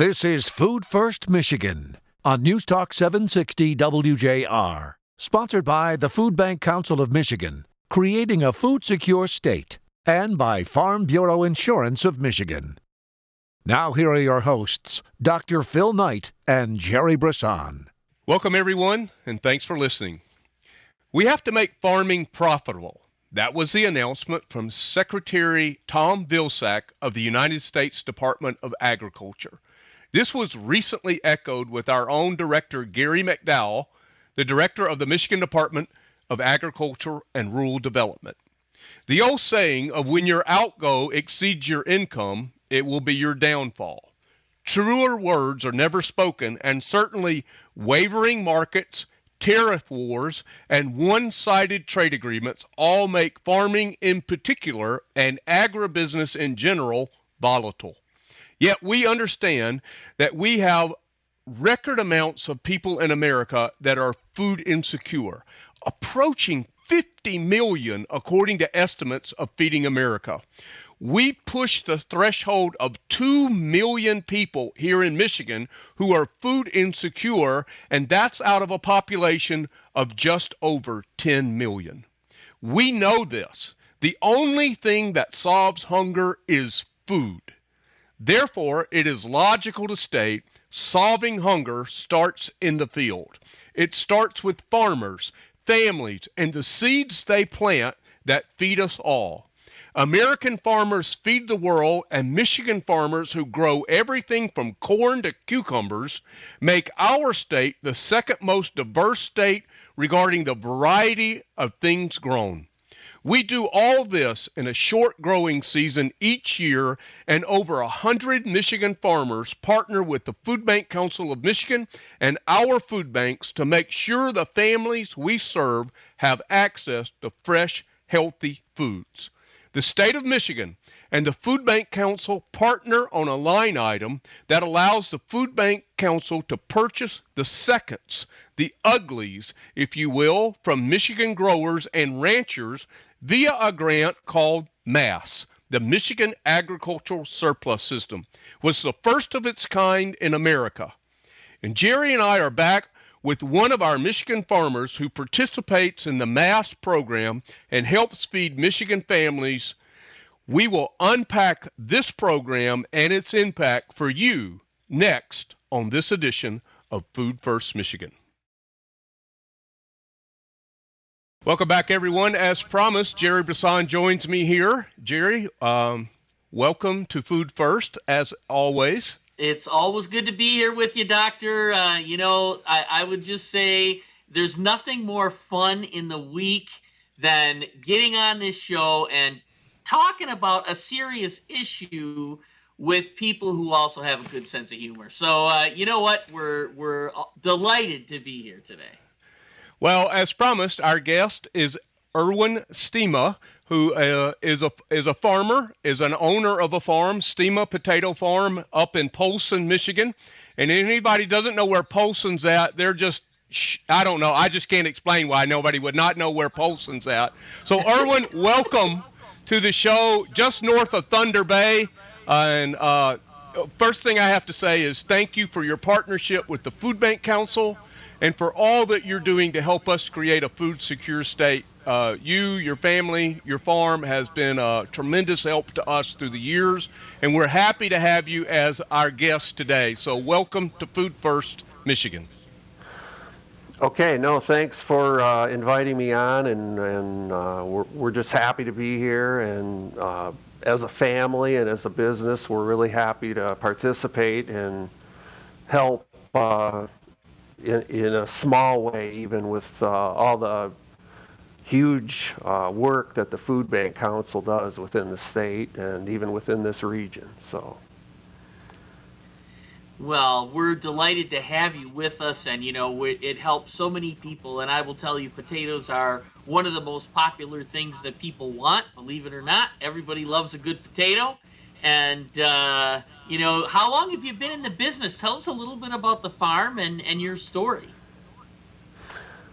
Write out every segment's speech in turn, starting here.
This is Food First Michigan on News Talk 760 WJR, sponsored by the Food Bank Council of Michigan, creating a food secure state, and by Farm Bureau Insurance of Michigan. Now, here are your hosts, Dr. Phil Knight and Jerry Brisson. Welcome, everyone, and thanks for listening. We have to make farming profitable. That was the announcement from Secretary Tom Vilsack of the United States Department of Agriculture. This was recently echoed with our own director, Gary McDowell, the director of the Michigan Department of Agriculture and Rural Development. The old saying of when your outgo exceeds your income, it will be your downfall. Truer words are never spoken, and certainly wavering markets, tariff wars, and one sided trade agreements all make farming in particular and agribusiness in general volatile. Yet we understand that we have record amounts of people in America that are food insecure, approaching 50 million according to estimates of Feeding America. We push the threshold of 2 million people here in Michigan who are food insecure, and that's out of a population of just over 10 million. We know this. The only thing that solves hunger is food. Therefore, it is logical to state solving hunger starts in the field. It starts with farmers, families, and the seeds they plant that feed us all. American farmers feed the world, and Michigan farmers who grow everything from corn to cucumbers make our state the second most diverse state regarding the variety of things grown. We do all this in a short growing season each year, and over a hundred Michigan farmers partner with the Food Bank Council of Michigan and our food banks to make sure the families we serve have access to fresh, healthy foods. The state of Michigan and the Food Bank Council partner on a line item that allows the Food Bank Council to purchase the seconds, the uglies, if you will, from Michigan growers and ranchers via a grant called MASS, the Michigan Agricultural Surplus System, was the first of its kind in America. And Jerry and I are back with one of our Michigan farmers who participates in the MASS program and helps feed Michigan families. We will unpack this program and its impact for you next on this edition of Food First Michigan. Welcome back, everyone. As promised, Jerry Brisson joins me here. Jerry, um, welcome to Food First, as always. It's always good to be here with you, Doctor. Uh, you know, I, I would just say there's nothing more fun in the week than getting on this show and talking about a serious issue with people who also have a good sense of humor. So, uh, you know what? We're we're delighted to be here today. Well, as promised, our guest is Erwin Stima, who uh, is a is a farmer, is an owner of a farm, Stima Potato Farm, up in Posen, Michigan. And anybody doesn't know where Posen's at, they're just I don't know. I just can't explain why nobody would not know where Posen's at. So, Erwin, welcome to the show just north of Thunder Bay. and uh, first thing I have to say is thank you for your partnership with the Food Bank Council and for all that you're doing to help us create a food secure state. Uh, you, your family, your farm has been a tremendous help to us through the years, and we're happy to have you as our guest today. So, welcome to Food First Michigan. Okay, no, thanks for uh, inviting me on, and, and uh, we're, we're just happy to be here. And uh, as a family and as a business, we're really happy to participate and help uh, in, in a small way, even with uh, all the huge uh, work that the Food Bank Council does within the state and even within this region. So. Well, we're delighted to have you with us, and you know it helps so many people. And I will tell you, potatoes are one of the most popular things that people want. Believe it or not, everybody loves a good potato. And uh, you know, how long have you been in the business? Tell us a little bit about the farm and, and your story.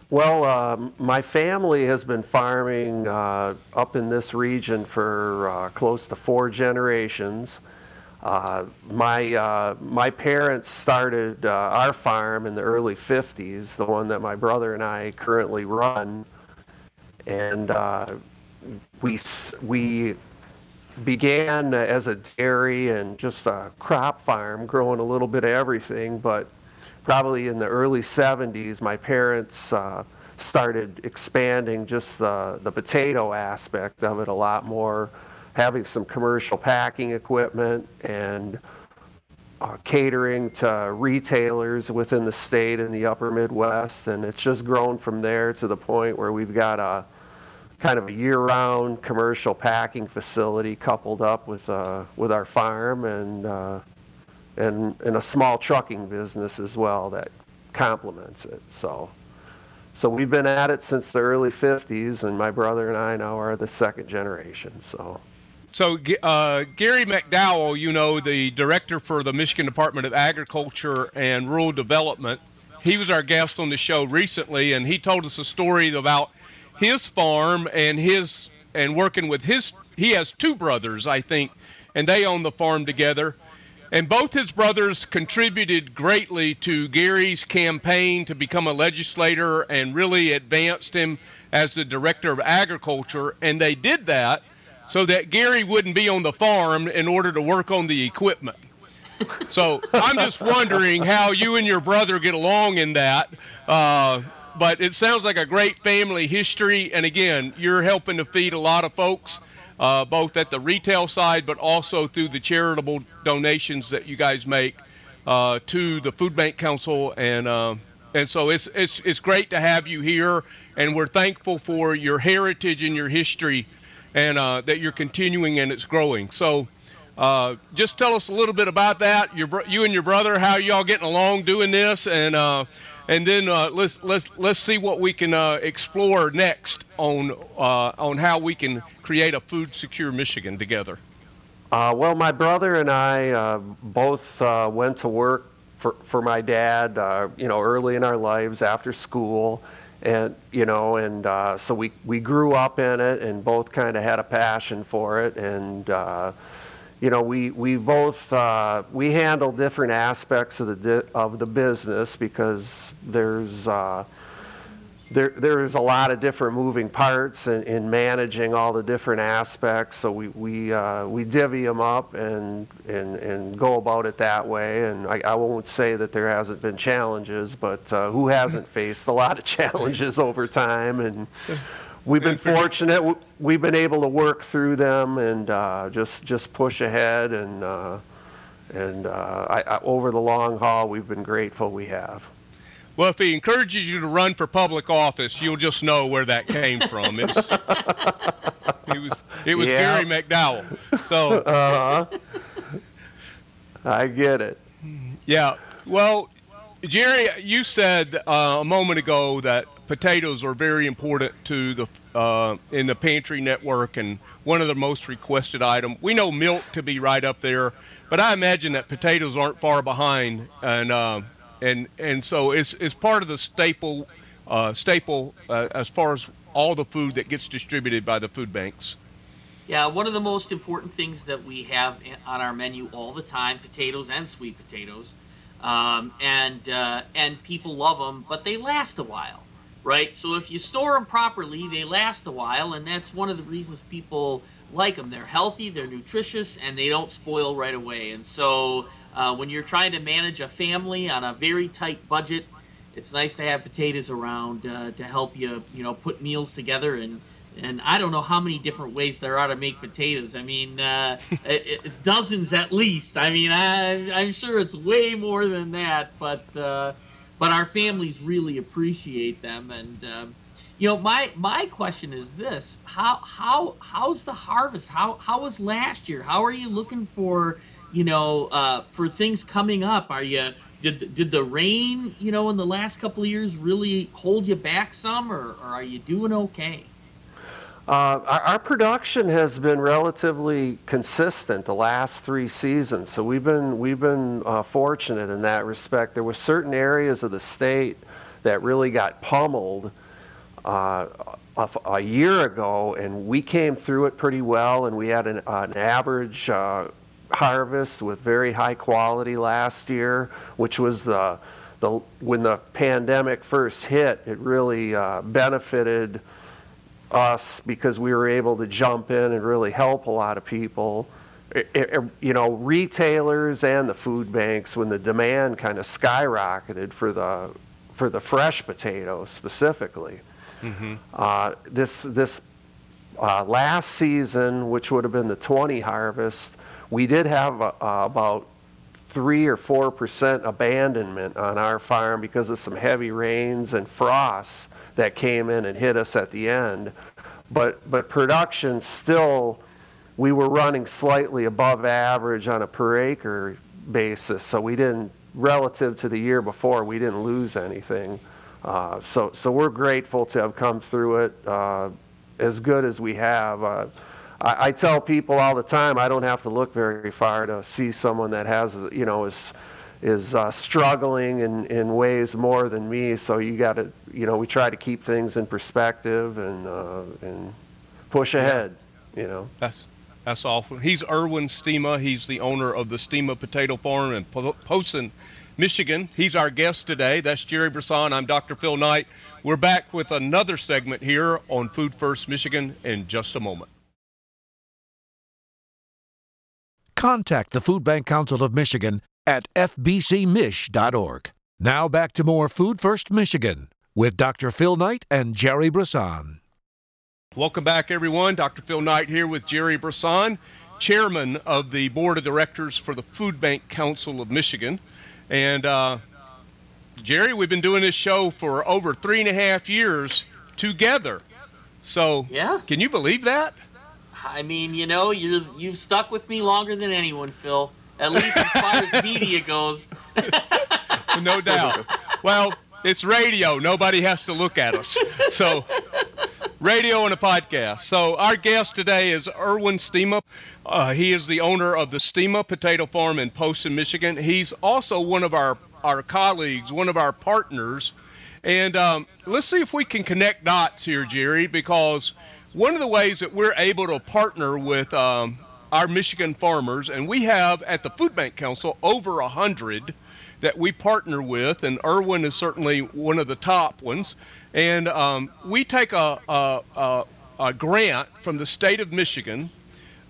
Well, uh, my family has been farming uh, up in this region for uh, close to four generations. Uh, my uh, my parents started uh, our farm in the early 50s, the one that my brother and I currently run, and uh, we we began as a dairy and just a crop farm, growing a little bit of everything. But probably in the early 70s, my parents uh, started expanding just the, the potato aspect of it a lot more, having some commercial packing equipment and uh, catering to retailers within the state and the upper Midwest. And it's just grown from there to the point where we've got a kind of a year-round commercial packing facility coupled up with uh, with our farm and uh, and and a small trucking business as well that complements it. So so we've been at it since the early 50s, and my brother and I now are the second generation. So. So, uh, Gary McDowell, you know, the director for the Michigan Department of Agriculture and Rural Development, he was our guest on the show recently, and he told us a story about his farm and his and working with his. He has two brothers, I think, and they own the farm together. And both his brothers contributed greatly to Gary's campaign to become a legislator and really advanced him as the director of agriculture. And they did that so that Gary wouldn't be on the farm in order to work on the equipment. So I'm just wondering how you and your brother get along in that. Uh, but it sounds like a great family history. And again, you're helping to feed a lot of folks uh, both at the retail side, but also through the charitable donations that you guys make uh, to the Food Bank Council. And uh, and so it's, it's it's great to have you here, and we're thankful for your heritage and your history, and uh, that you're continuing and it's growing. So. Uh, just tell us a little bit about that. Your, you and your brother, how y'all getting along doing this, and uh, and then uh, let's let's let's see what we can uh, explore next on uh, on how we can create a food secure Michigan together. Uh, well, my brother and I both went to work for for my dad, you know, early in our lives after school, and you know, and uh, so we we grew up in it and both kind of had a passion for it. And uh, you know, we, we both, uh, we handle different aspects of the, of the business because there's, uh, there, there's a lot of different moving parts in, in managing all the different aspects. So we, we, uh, we divvy them up and, and, and go about it that way. And I, I won't say that there hasn't been challenges, but uh, who hasn't faced a lot of challenges over time? And we've been fortunate. We've been able to work through them and uh, just just push ahead. And uh, and uh, I, I, over the long haul, we've been grateful we have. Well, if he encourages you to run for public office, you'll just know where that came from. It's, it was it was yeah. Gary McDowell. So uh-huh. I get it. Yeah. Well, Jerry, you said uh, a moment ago that potatoes are very important to the uh, in the pantry network and one of the most requested items. We know milk to be right up there, but I imagine that potatoes aren't far behind, and uh, and and so it's it's part of the staple uh, staple uh, as far as all the food that gets distributed by the food banks. Yeah, one of the most important things that we have on our menu all the time: potatoes and sweet potatoes, um, and uh, and people love them, but they last a while right? So if you store them properly, they last a while, and that's one of the reasons people like them. They're healthy, they're nutritious, and they don't spoil right away. And so uh, when you're trying to manage a family on a very tight budget, it's nice to have potatoes around uh, to help you, you know, put meals together and. And I don't know how many different ways there are to make potatoes. I mean, uh, it, it, dozens at least. I mean, I, I'm sure it's way more than that. But uh, but our families really appreciate them. And um, you know, my my question is this: how how how's the harvest? How how was last year? How are you looking for you know uh, for things coming up? Are you did did the rain you know in the last couple of years really hold you back some, or, or are you doing okay? Uh, our, our, production has been relatively consistent the last three seasons, so we've been we've been uh, fortunate in that respect. There were certain areas of the state that really got pummeled uh, a, year ago, and we came through it pretty well, and we had an, an average uh, harvest with very high quality last year, which was the the when the pandemic first hit, it really uh, benefited us because we were able to jump in and really help a lot of people. It, it, you know, retailers and the food banks when the demand kind of skyrocketed for the for the fresh potatoes specifically. Mm-hmm. Uh, this this uh, last season, which would have been the 20 harvest, we did have uh, about three or four percent abandonment on our farm because of some heavy rains and frosts that came in and hit us at the end. But, but production still, we were running slightly above average on a per acre basis. So we didn't, relative to the year before, we didn't lose anything. Uh, so, so we're grateful to have come through it uh, as good as we have. Uh, I, I, tell people all the time I don't have to look very far to see someone that has, you know, is is uh, struggling in, in ways more than me. So you got to, you know, we try to keep things in perspective and uh, and push ahead. You know. That's that's awful. He's Erwin Stema. He's the owner of the Stema Potato Farm in Posen, Michigan. He's our guest today. That's Jerry Brisson. I'm Dr. Phil Knight. We're back with another segment here on Food First Michigan in just a moment. Contact the Food Bank Council of Michigan at fbcmich.org. Now back to more Food First Michigan with Dr. Phil Knight and Jerry Brisson. Welcome back, everyone. Dr. Phil Knight here with Jerry Brisson, chairman of the board of directors for the Food Bank Council of Michigan. And uh, Jerry, we've been doing this show for over three and a half years together. So, yeah. can you believe that? I mean, you know, you you've stuck with me longer than anyone, Phil. At least as far as media goes. no doubt. Well, it's radio. Nobody has to look at us. So, radio and a podcast. So, our guest today is Erwin Stema. Uh, he is the owner of the Stema Potato Farm in Posen, Michigan. He's also one of our, our colleagues, one of our partners. And um, let's see if we can connect dots here, Jerry, because one of the ways that we're able to partner with um, our Michigan farmers, and we have at the Food Bank Council over a hundred that we partner with, and Erwin is certainly one of the top ones. And um, we take a, a, a, a, grant from the state of Michigan,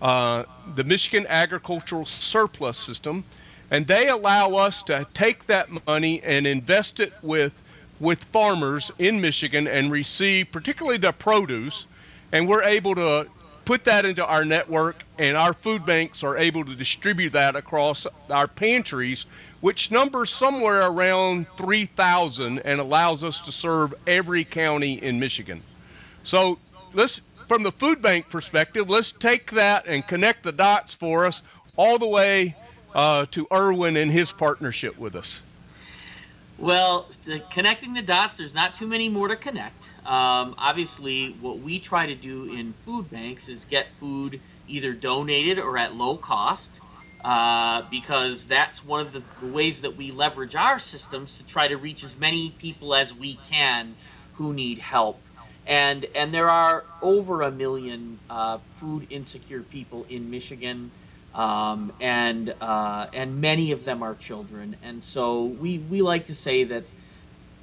uh, the Michigan Agricultural Surplus System, and they allow us to take that money and invest it with with farmers in Michigan and receive particularly the produce, and we're able to put that into our network, and our food banks are able to distribute that across our pantries, which numbers somewhere around 3,000 and allows us to serve every county in Michigan. So let's, from the food bank perspective, let's take that and connect the dots for us all the way uh, to Erwin and his partnership with us. Well, the, connecting the dots, there's not too many more to connect. Um, obviously, what we try to do in food banks is get food either donated or at low cost, uh, because that's one of the ways that we leverage our systems to try to reach as many people as we can who need help. And and there are over a million uh, food insecure people in Michigan. Um, and uh, and many of them are children, and so we, we like to say that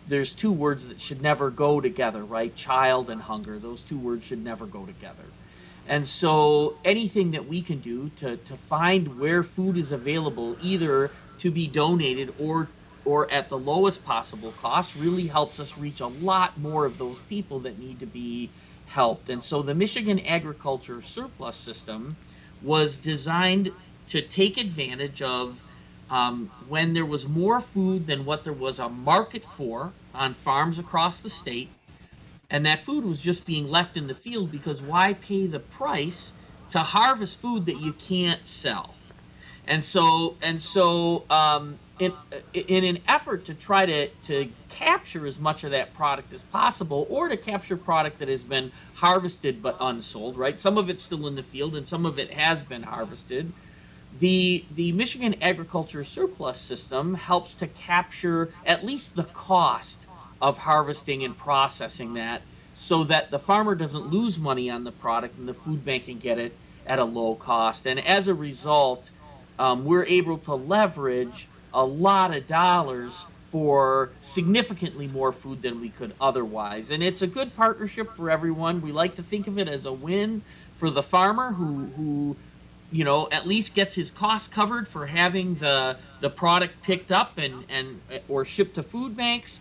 there's two words that should never go together, right? Child and hunger. Those two words should never go together. And so anything that we can do to, to find where food is available, either to be donated or or at the lowest possible cost, really helps us reach a lot more of those people that need to be helped. And so the Michigan Agriculture Surplus System was designed to take advantage of um, when there was more food than what there was a market for on farms across the state, and that food was just being left in the field because why pay the price to harvest food that you can't sell? And so, and so, um, in, in an effort to try to, to capture as much of that product as possible, or to capture product that has been harvested but unsold, right? Some of it's still in the field, and some of it has been harvested the, the Michigan Agriculture Surplus System helps to capture at least the cost of harvesting and processing that so that the farmer doesn't lose money on the product and the food bank can get it at a low cost. And as a result, um, we're able to leverage a lot of dollars for significantly more food than we could otherwise. And it's a good partnership for everyone. We like to think of it as a win for the farmer who, who you know, at least gets his costs covered for having the the product picked up and, and or shipped to food banks.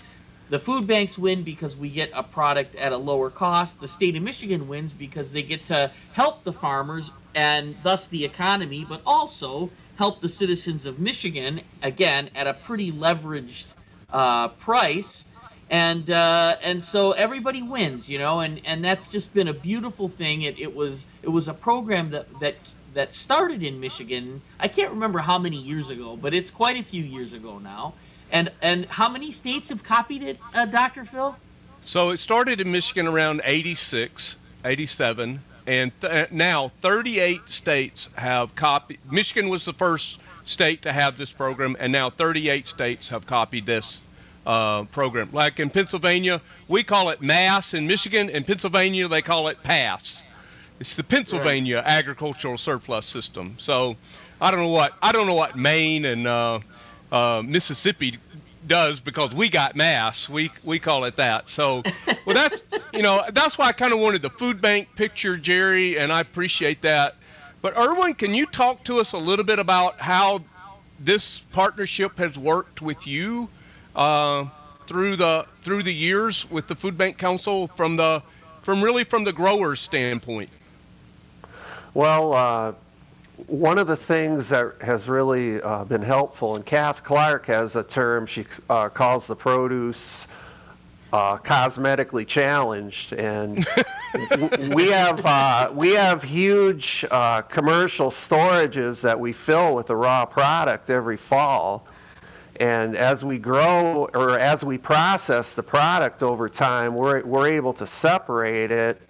The food banks win because we get a product at a lower cost. The state of Michigan wins because they get to help the farmers and thus the economy, but also help the citizens of Michigan again at a pretty leveraged uh, price, and uh, and so everybody wins, you know, and and that's just been a beautiful thing. It, it was it was a program that that that started in Michigan. I can't remember how many years ago, but it's quite a few years ago now. And and how many states have copied it, uh, Dr. Phil? So it started in Michigan around 86, 87 and th- now 38 states have copied. Michigan was the first state to have this program, and now 38 states have copied this uh, program. Like in Pennsylvania, we call it MASS. In Michigan, in Pennsylvania, they call it PASS. It's the Pennsylvania right. Agricultural Surplus System. So I don't know what I don't know what Maine and uh, uh, Mississippi does because we got mass. We we call it that. So, well, that's you know that's why I kind of wanted the food bank picture, Jerry, and I appreciate that. But Erwin, can you talk to us a little bit about how this partnership has worked with you uh, through the through the years with the Food Bank Council from the from really from the growers' standpoint? Well, uh, one of the things that has really uh, been helpful, and Kath Clark has a term she uh, calls the produce uh, cosmetically challenged, and we have uh, we have huge uh, commercial storages that we fill with the raw product every fall. And as we grow or as we process the product over time, we're, we're able to separate it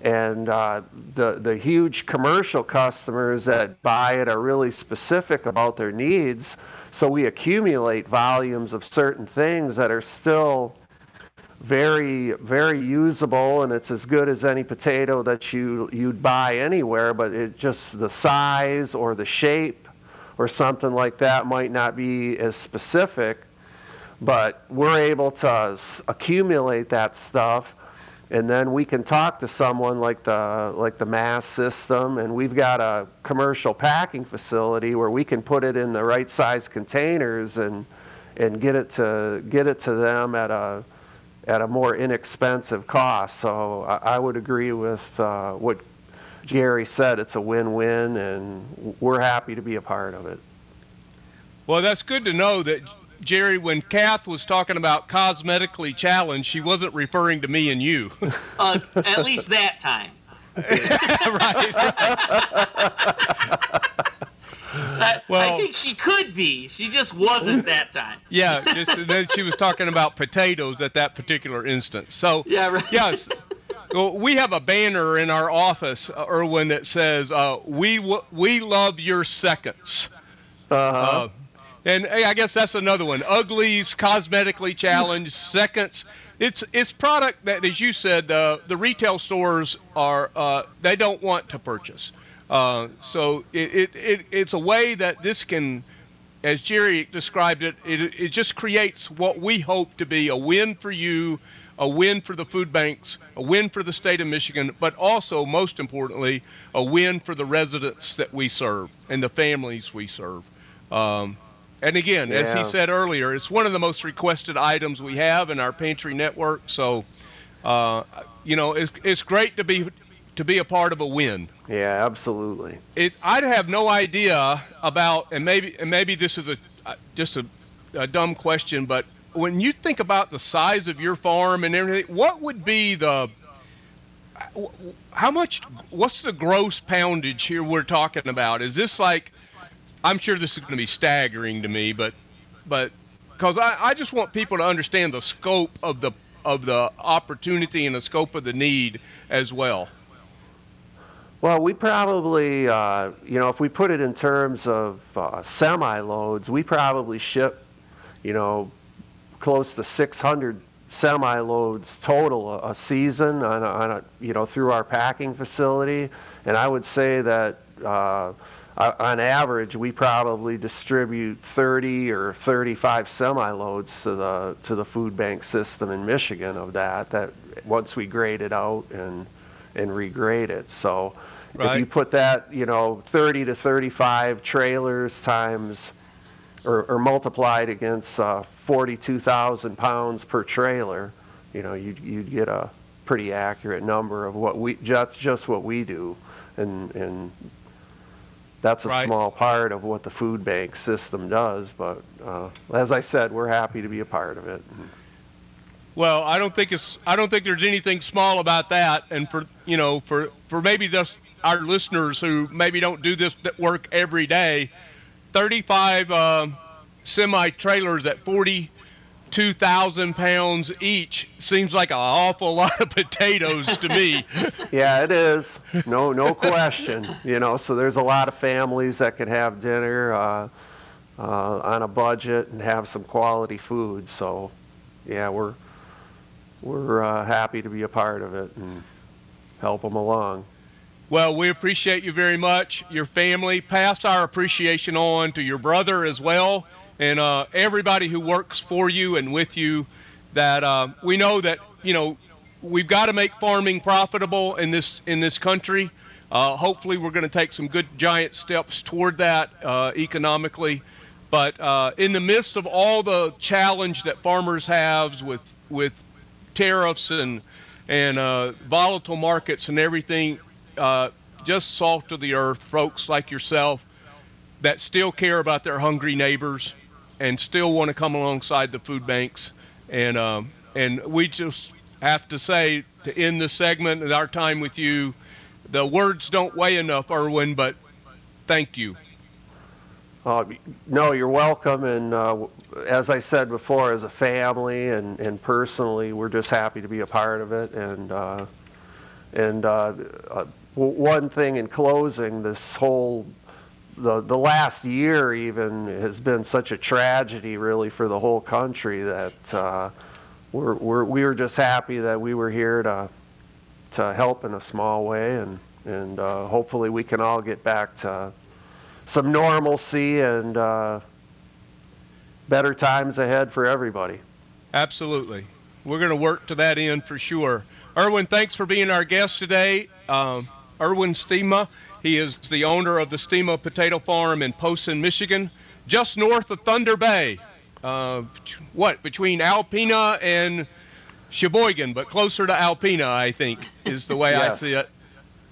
and uh, the, the huge commercial customers that buy it are really specific about their needs. So we accumulate volumes of certain things that are still very, very usable, and it's as good as any potato that you, you'd buy anywhere, but it just the size or the shape or something like that might not be as specific. But we're able to accumulate that stuff and then we can talk to someone like the like the mass system. And we've got a commercial packing facility where we can put it in the right size containers and and get it to get it to them at a at a more inexpensive cost. So i, I would agree with uh, what Gary said. It's a win-win and we're happy to be a part of it. Well that's good to know that Jerry, when Kath was talking about cosmetically challenged, she wasn't referring to me and you. uh, at least that time. right. I, well, I think she could be. She just wasn't that time. Yeah, just, then she was talking about potatoes at that particular instance. So yeah, right. yes, well, we have a banner in our office, uh, Erwin, that says uh, "We w- we love your seconds." Uh-huh. Uh, and hey, I guess that's another one. Uglies, cosmetically challenged, seconds. It's it's product that, as you said, uh, the retail stores are uh, they don't want to purchase. Uh, so it, it, it, it's a way that this can, as Jerry described it, it, it just creates what we hope to be a win for you, a win for the food banks, a win for the state of Michigan, but also, most importantly, a win for the residents that we serve and the families we serve. Um, and again, yeah. as he said earlier, it's one of the most requested items we have in our pantry network. So, uh, you know, it's, it's great to be to be a part of a win. Yeah, absolutely. It, I'd have no idea about, and maybe and maybe this is a just a, a dumb question, but when you think about the size of your farm and everything, what would be the how much? What's the gross poundage here we're talking about? Is this like I'm sure this is going to be staggering to me, but but because I, I just want people to understand the scope of the of the opportunity and the scope of the need as well. Well, we probably, uh, you know, if we put it in terms of uh, semi loads, we probably ship, you know, close to 600 semi loads total a, a season on a, on a, you know, through our packing facility. And I would say that. Uh, uh, on average, we probably distribute 30 or 35 semi-loads to the to the food bank system in Michigan of that. That once we grade it out and and regrade it. So Right. if you put that, you know, 30 to 35 trailers times or, or multiplied against uh, 42,000 pounds per trailer, you know, you'd, you'd get a pretty accurate number of what we, that's just what we do. And, and that's a Right. small part of what the food bank system does. But uh, as I said, we're happy to be a part of it. Well, I don't think it's I don't think there's anything small about that. And for you know, for for maybe just our listeners who maybe don't do this work every day, 35 um, semi trailers at 42,000 pounds each seems like an awful lot of potatoes to me. Yeah, it is. No, no question. You know, so there's a lot of families that can have dinner uh, uh, on a budget and have some quality food. So, yeah, we're we're uh, happy to be a part of it and help them along. Well, we appreciate you very much, your family. Pass our appreciation on to your brother as well, and uh, everybody who works for you and with you. That uh, we know that you know we've got to make farming profitable in this in this country. Uh, hopefully, we're going to take some good giant steps toward that uh, economically. But uh, in the midst of all the challenge that farmers have with with tariffs and and uh, volatile markets and everything, just salt of the earth, folks like yourself that still care about their hungry neighbors and still want to come alongside the food banks. And um, and we just have to say to end this segment and our time with you, the words don't weigh enough, Erwin, but thank you. Uh, no, you're welcome. And uh, as I said before, as a family and, and personally, we're just happy to be a part of it. And uh, and uh, uh, one thing in closing, this whole the the last year even has been such a tragedy, really, for the whole country that uh, we're, we're we were just happy that we were here to to help in a small way, and and uh, hopefully we can all get back to some normalcy and uh, better times ahead for everybody. Absolutely. We're going to work to that end for sure. Erwin, thanks for being our guest today. Um, Erwin Stema, he is the owner of the Stema Potato Farm in Posen, Michigan, just north of Thunder Bay. Uh, what, between Alpena and Cheboygan, but closer to Alpena, I think, is the way I see it.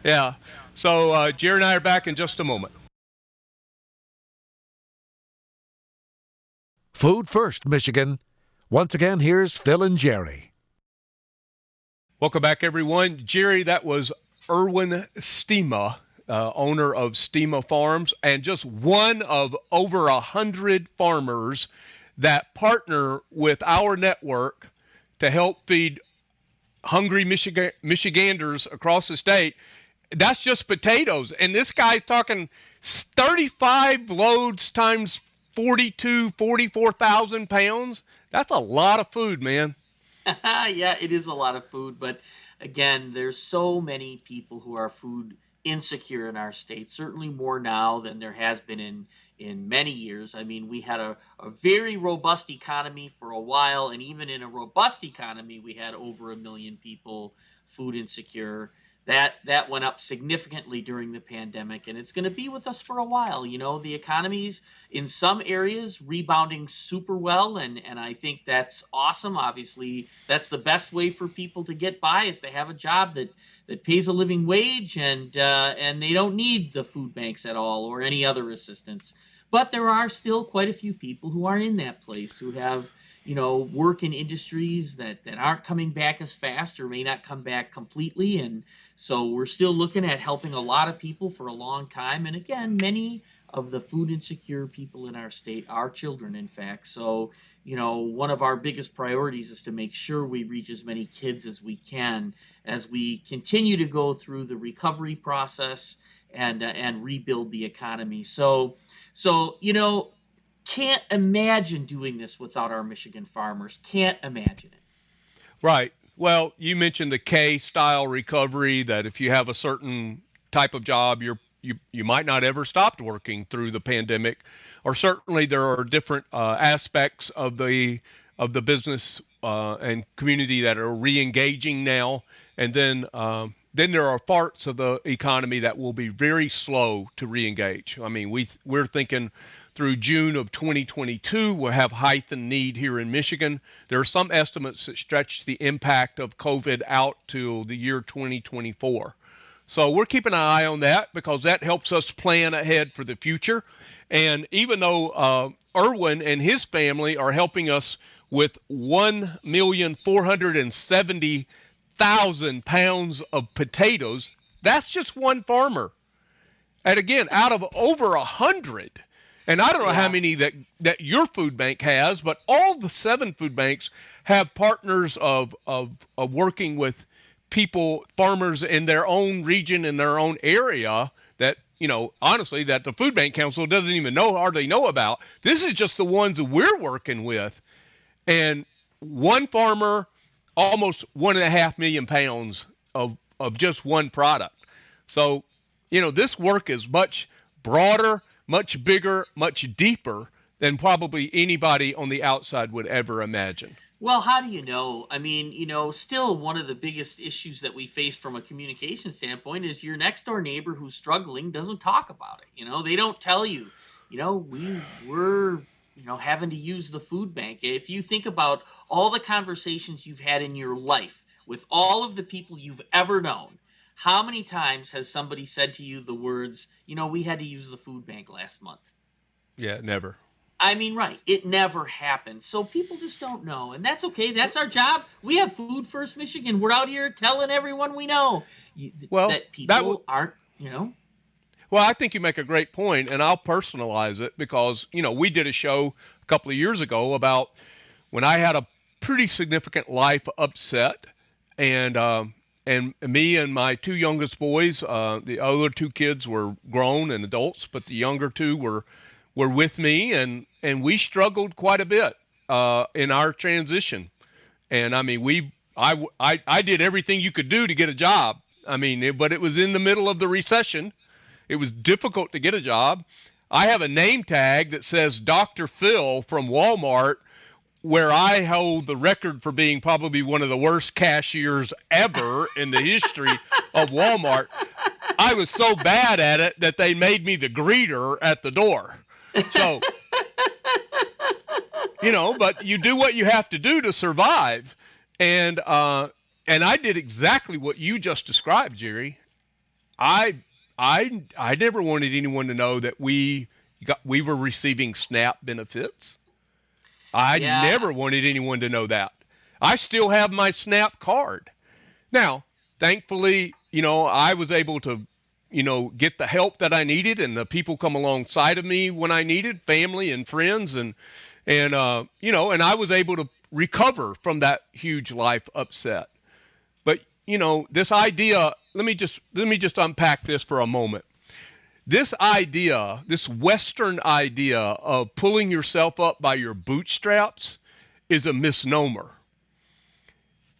Yeah. So uh, Jerry and I are back in just a moment. Food First, Michigan. Once again, here's Phil and Jerry. Welcome back, everyone. Jerry, that was Erwin Stema, uh, owner of Stema Farms, and just one of over a hundred farmers that partner with our network to help feed hungry Michigan, Michiganders across the state. That's just potatoes, and this guy's talking 35 loads times 42, 44,000 pounds. That's a lot of food, man. yeah, it is a lot of food, but again, there's so many people who are food insecure in our state. Certainly more now than there has been in in many years. I mean, we had a, a very robust economy for a while, and even in a robust economy, we had over a million people food insecure. That that went up significantly during the pandemic, and it's going to be with us for a while. You know, the economy's in some areas rebounding super well, and and I think that's awesome. Obviously, that's the best way for people to get by is to have a job that that pays a living wage, and uh, and they don't need the food banks at all or any other assistance. But there are still quite a few people who aren't in that place who have you know work in industries that that aren't coming back as fast or may not come back completely. And so we're still looking at helping a lot of people for a long time. And again many of the food insecure people in our state are children in fact. So you know one of our biggest priorities is to make sure we reach as many kids as we can as we continue to go through the recovery process and uh, and rebuild the economy. So so you know can't imagine doing this without our Michigan farmers. Can't imagine it. Right. Well, you mentioned the K style recovery that if you have a certain type of job, you're you you might not ever stopped working through the pandemic, or certainly there are different uh, aspects of the of the business uh, and community that are re-engaging now, and then um, then there are parts of the economy that will be very slow to re-engage. I mean, we we're thinking through June of 2022 we'll have heightened need here in Michigan. There are some estimates that stretch the impact of COVID out to the year 2024. So we're keeping an eye on that because that helps us plan ahead for the future. And even though uh, Erwin and his family are helping us with 1,470,000 pounds of potatoes, that's just one farmer. And again, out of over a hundred, and I don't know yeah. how many that, that your food bank has, but all the seven food banks have partners of, of, of working with people, farmers in their own region, in their own area that, you know, honestly, that the Food Bank Council doesn't even know, hardly know about. This is just the ones that we're working with. And one farmer, almost one and a half million pounds of, of just one product. So, you know, this work is much broader much bigger, much deeper than probably anybody on the outside would ever imagine. Well, how do you know? I mean, you know, still one of the biggest issues that we face from a communication standpoint is your next door neighbor who's struggling doesn't talk about it. You know, they don't tell you, you know, we we're you know having to use the food bank. If you think about all the conversations you've had in your life with all of the people you've ever known, how many times has somebody said to you the words, you know, we had to use the food bank last month? Yeah, never. I mean, right. It never happened. So people just don't know. And that's okay. That's our job. We have Food First Michigan. We're out here telling everyone we know well, that people that w- aren't, you know. Well, I think you make a great point, and I'll personalize it because, you know, we did a show a couple of years ago about when I had a pretty significant life upset. And um, and me and my two youngest boys, uh, the other two kids were grown and adults, but the younger two were were with me, and and we struggled quite a bit uh, in our transition. And I mean, we I, I I did everything you could do to get a job. I mean, it, but it was in the middle of the recession. It was difficult to get a job. I have a name tag that says Dr. Phil from Walmart where I hold the record for being probably one of the worst cashiers ever in the history of Walmart. I was so bad at it that they made me the greeter at the door. So, you know, but you do what you have to do to survive. And, uh, and I did exactly what you just described, Jerry. I, I, I never wanted anyone to know that we got, we were receiving SNAP benefits. I yeah. never wanted anyone to know that. I still have my SNAP card. Now, thankfully, you know, I was able to, you know, get the help that I needed and the people come alongside of me when I needed, family and friends and and uh, you know, and I was able to recover from that huge life upset. But, you know, this idea, let me just let me just unpack this for a moment this idea, this Western idea of pulling yourself up by your bootstraps is a misnomer.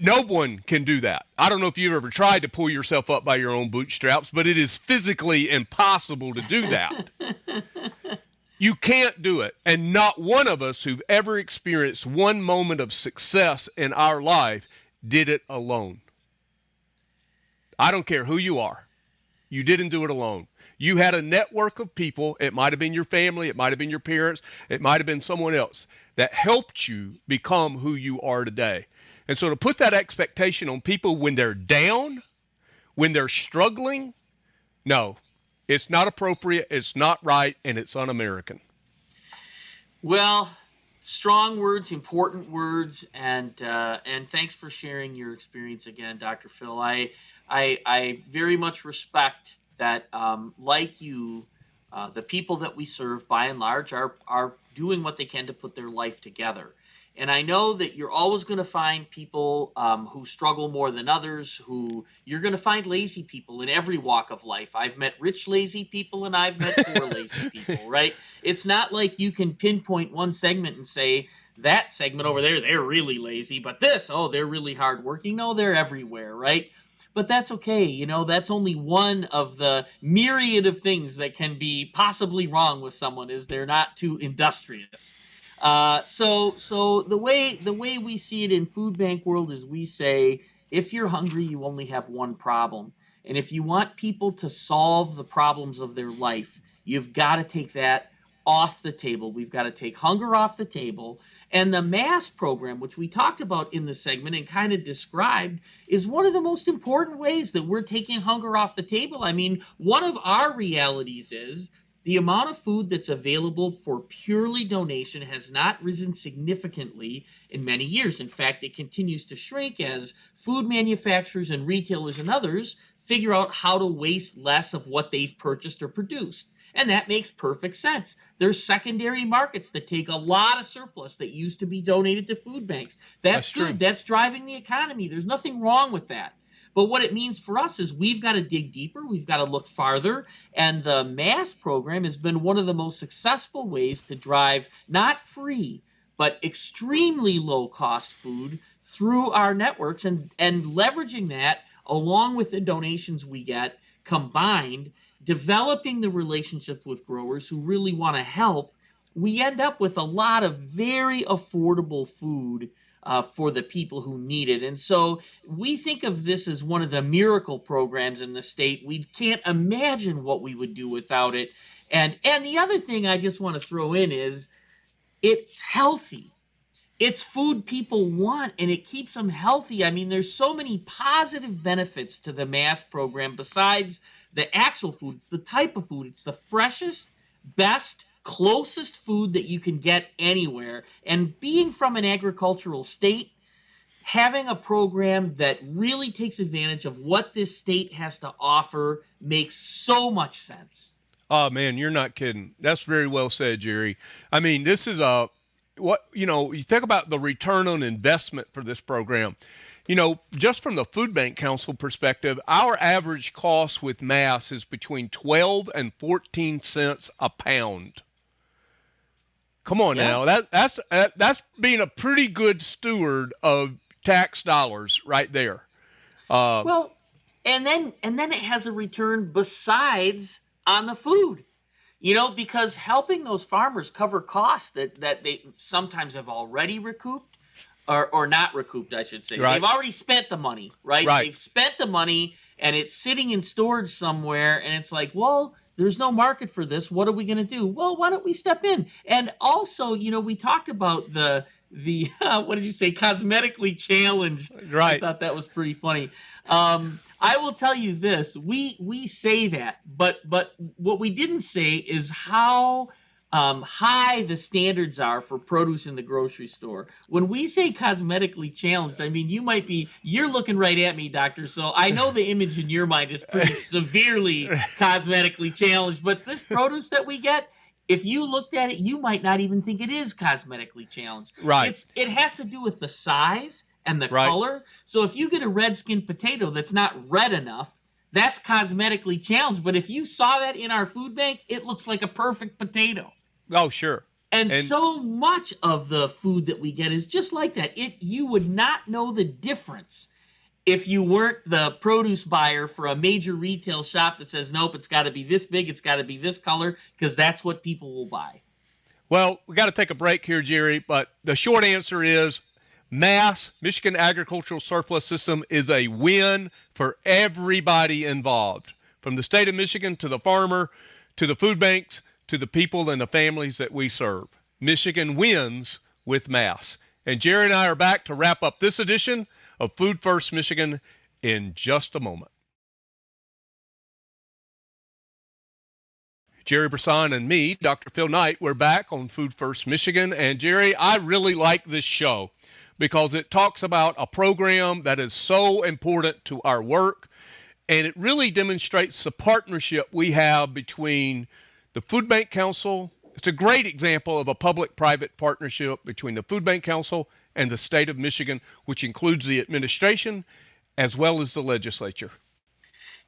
No one can do that. I don't know if you've ever tried to pull yourself up by your own bootstraps, but it is physically impossible to do that. you can't do it. And not one of us who've ever experienced one moment of success in our life did it alone. I don't care who you are, you didn't do it alone. You had a network of people. It might have been your family, it might have been your parents, it might have been someone else that helped you become who you are today. And so to put that expectation on people when they're down, when they're struggling, no, it's not appropriate, it's not right, and it's un American. Well, strong words, important words, and uh, and thanks for sharing your experience again, Dr. Phil. I I, I very much respect that, um, like you, uh, the people that we serve, by and large, are are doing what they can to put their life together. And I know that you're always going to find people um, who struggle more than others. Who you're going to find lazy people in every walk of life. I've met rich lazy people, and I've met poor lazy people. Right? It's not like you can pinpoint one segment and say that segment over there they're really lazy, but this oh they're really hardworking. No, they're everywhere. Right? But that's okay. You know, that's only one of the myriad of things that can be possibly wrong with someone is they're not too industrious. Uh, so so the way the way we see it in food bank world is we say if you're hungry, you only have one problem. And if you want people to solve the problems of their life, you've got to take that off the table. We've got to take hunger off the table. And the MASS program, which we talked about in the segment and kind of described, is one of the most important ways that we're taking hunger off the table. I mean, one of our realities is the amount of food that's available for purely donation has not risen significantly in many years. In fact, it continues to shrink as food manufacturers and retailers and others figure out how to waste less of what they've purchased or produced. And that makes perfect sense. There's secondary markets that take a lot of surplus that used to be donated to food banks. That's, That's good. True. That's driving the economy. There's nothing wrong with that. But what it means for us is we've got to dig deeper, we've got to look farther. And the MASS program has been one of the most successful ways to drive not free, but extremely low cost food through our networks and, and leveraging that along with the donations we get combined, developing the relationships with growers who really want to help. We end up with a lot of very affordable food uh, for the people who need it. And so we think of this as one of the miracle programs in the state. We can't imagine what we would do without it. And and the other thing I just want to throw in is it's healthy. It's food people want and it keeps them healthy. I mean, there's so many positive benefits to the MASS program besides the actual food. It's the type of food, it's the freshest, best, closest food that you can get anywhere. And being from an agricultural state, having a program that really takes advantage of what this state has to offer makes so much sense. Oh man, you're not kidding. That's very well said, Jerry. I mean, this is a what you know. You think about the return on investment for this program. You know, just from the Food Bank Council perspective, our average cost with MASS is between 12 and 14 cents a pound. Come on yeah. now, that that's that's being a pretty good steward of tax dollars right there. Uh, well, and then and then it has a return besides on the food. You know, because helping those farmers cover costs that that they sometimes have already recouped or or not recouped, I should say. Right. They've already spent the money, right? right? They've spent the money and it's sitting in storage somewhere and it's like, well, there's no market for this. What are we going to do? Well, why don't we step in? And also, you know, we talked about the the uh, what did you say? Cosmetically challenged. Right. I thought that was pretty funny. Um, I will tell you this: we we say that, but but what we didn't say is how um, high the standards are for produce in the grocery store. When we say cosmetically challenged, I mean you might be you're looking right at me, doctor. So I know the image in your mind is pretty severely cosmetically challenged. But this produce that we get, if you looked at it, you might not even think it is cosmetically challenged. Right. It's, it has to do with the size and the right. color. So if you get a red skinned potato that's not red enough that's cosmetically challenged. But if you saw that in our food bank, it looks like a perfect potato. Oh, sure. And, and, so much of the food that we get is just like that. It you would not know the difference if you weren't the produce buyer for a major retail shop that says nope, it's got to be this big, it's got to be this color because that's what people will buy. Well, we got to take a break here, Jerry, but the short answer is MASS Michigan Agricultural Surplus System is a win for everybody involved, from the state of Michigan to the farmer to the food banks to the people and the families that we serve. Michigan wins with MASS. And Jerry and I are back to wrap up this edition of Food First Michigan in just a moment. Jerry Brisson and me, Dr. Phil Knight, we're back on Food First Michigan. And Jerry, I really like this show because it talks about a program that is so important to our work. And it really demonstrates the partnership we have between the Food Bank Council, it's a great example of a public private partnership between the Food Bank Council and the state of Michigan, which includes the administration as well as the legislature.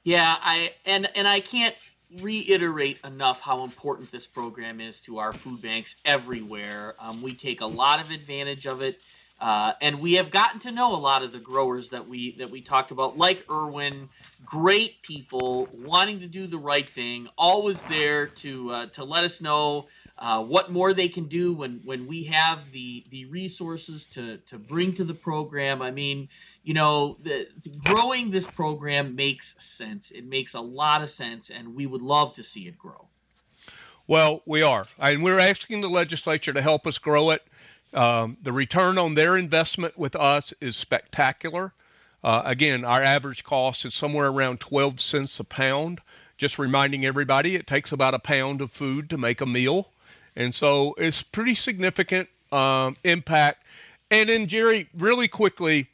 Yeah, I and and I can't reiterate enough how important this program is to our food banks everywhere. Um, we take a lot of advantage of it. Uh, and we have gotten to know a lot of the growers that we that we talked about, like Erwin, great people wanting to do the right thing, always there to uh, to let us know uh, what more they can do when when we have the the resources to to bring to the program. I mean, you know, the, the growing this program makes sense. It makes a lot of sense, and we would love to see it grow. Well, we are, and we're asking the legislature to help us grow it. Um, the return on their investment with us is spectacular. Uh, again, our average cost is somewhere around 12 cents a pound. Just reminding everybody, it takes about a pound of food to make a meal. And so it's pretty significant um, impact. And then, Jerry, really quickly,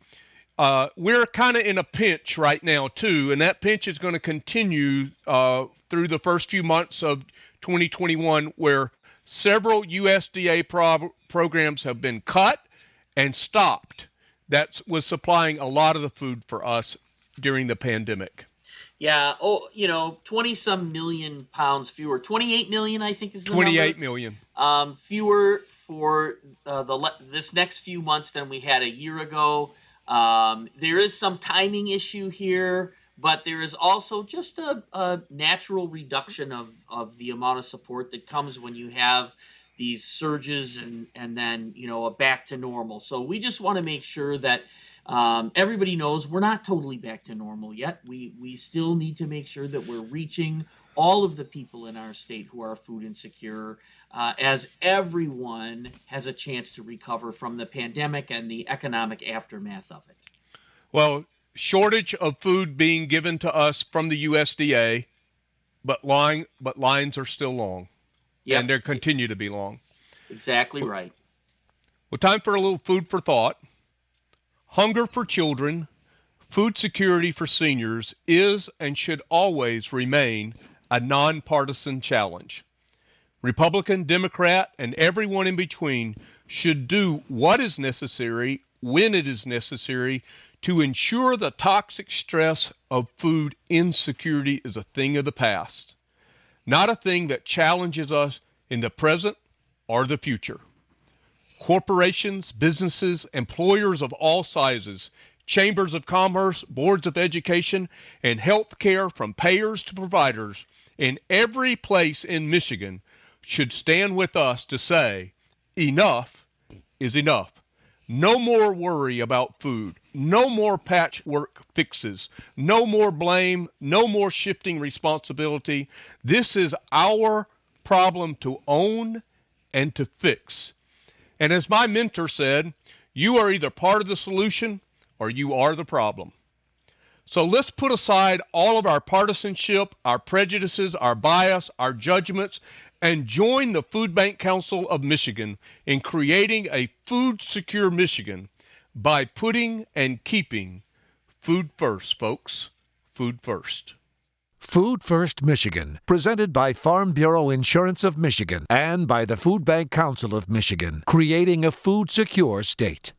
uh, we're kind of in a pinch right now, too. And that pinch is going to continue uh, through the first few months of 2021, where several USDA pro- programs have been cut and stopped. That was supplying a lot of the food for us during the pandemic. Yeah. Oh, you know, twenty some million pounds fewer. Twenty eight million, I think, is the number twenty-eight million. Um, fewer for uh, the le- this next few months than we had a year ago. Um, there is some timing issue here, but there is also just a, a natural reduction of of the amount of support that comes when you have these surges and and then you know a back to normal. So we just want to make sure that um, everybody knows we're not totally back to normal yet. We we still need to make sure that we're reaching all of the people in our state who are food insecure, uh, as everyone has a chance to recover from the pandemic and the economic aftermath of it. Well, shortage of food being given to us from the USDA, but line but lines are still long, yep. and they continue to be long. Exactly right. Well, time for a little food for thought. Hunger for children, food security for seniors is and should always remain a nonpartisan challenge. Republican, Democrat, and everyone in between should do what is necessary when it is necessary to ensure the toxic stress of food insecurity is a thing of the past, not a thing that challenges us in the present or the future. Corporations, businesses, employers of all sizes, chambers of commerce, boards of education, and health care from payers to providers in every place in Michigan should stand with us to say, enough is enough. No more worry about food. No more patchwork fixes. No more blame. No more shifting responsibility. This is our problem to own and to fix. And as my mentor said, you are either part of the solution or you are the problem. So let's put aside all of our partisanship, our prejudices, our bias, our judgments, and join the Food Bank Council of Michigan in creating a food secure Michigan by putting and keeping food first, folks. Food first. Food First Michigan, presented by Farm Bureau Insurance of Michigan and by the Food Bank Council of Michigan, creating a food secure state.